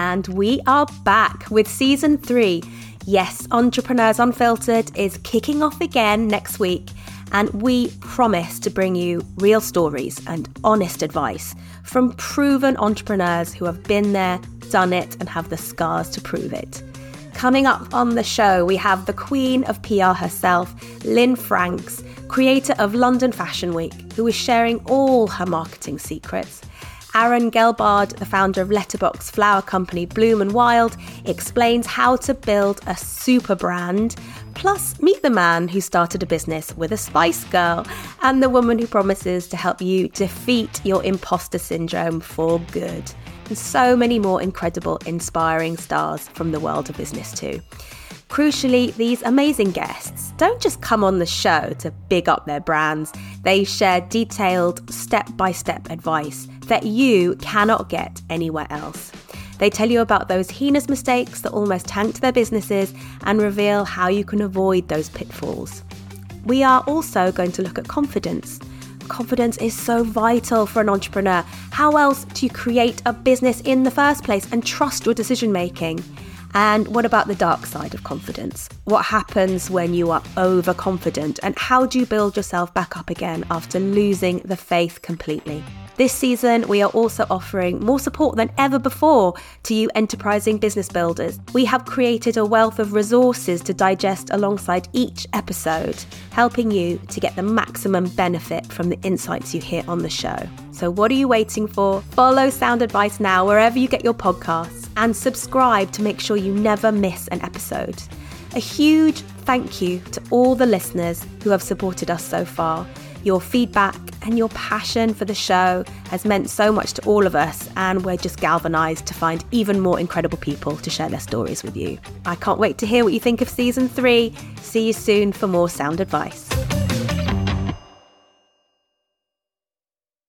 and we are back with season three. Yes, Entrepreneurs Unfiltered is kicking off again next week, and we promise to bring you real stories and honest advice from proven entrepreneurs who have been there, done it, and have the scars to prove it. Coming up on the show, we have the queen of PR herself, Lynne Franks, creator of London Fashion Week, who is sharing all her marketing secrets. Aron Gelbard, the founder of letterbox flower company Bloom and Wild, explains how to build a super brand. Plus, meet the man who started a business with a Spice Girl and the woman who promises to help you defeat your imposter syndrome for good. And so many more incredible, inspiring stars from the world of business, too. Crucially, these amazing guests don't just come on the show to big up their brands, they share detailed, step by step advice that you cannot get anywhere else. They tell you about those heinous mistakes that almost tanked their businesses and reveal how you can avoid those pitfalls. We are also going to look at confidence. Confidence is so vital for an entrepreneur. How else do you create a business in the first place and trust your decision making? And what about the dark side of confidence? What happens when you are overconfident? And how do you build yourself back up again after losing the faith completely? This season, we are also offering more support than ever before to you enterprising business builders. We have created a wealth of resources to digest alongside each episode, helping you to get the maximum benefit from the insights you hear on the show. So, what are you waiting for? Follow Sound Advice now wherever you get your podcasts and subscribe to make sure you never miss an episode. A huge thank you to all the listeners who have supported us so far. Your feedback and your passion for the show has meant so much to all of us, and we're just galvanised to find even more incredible people to share their stories with you. I can't wait to hear what you think of season three. See you soon for more sound advice.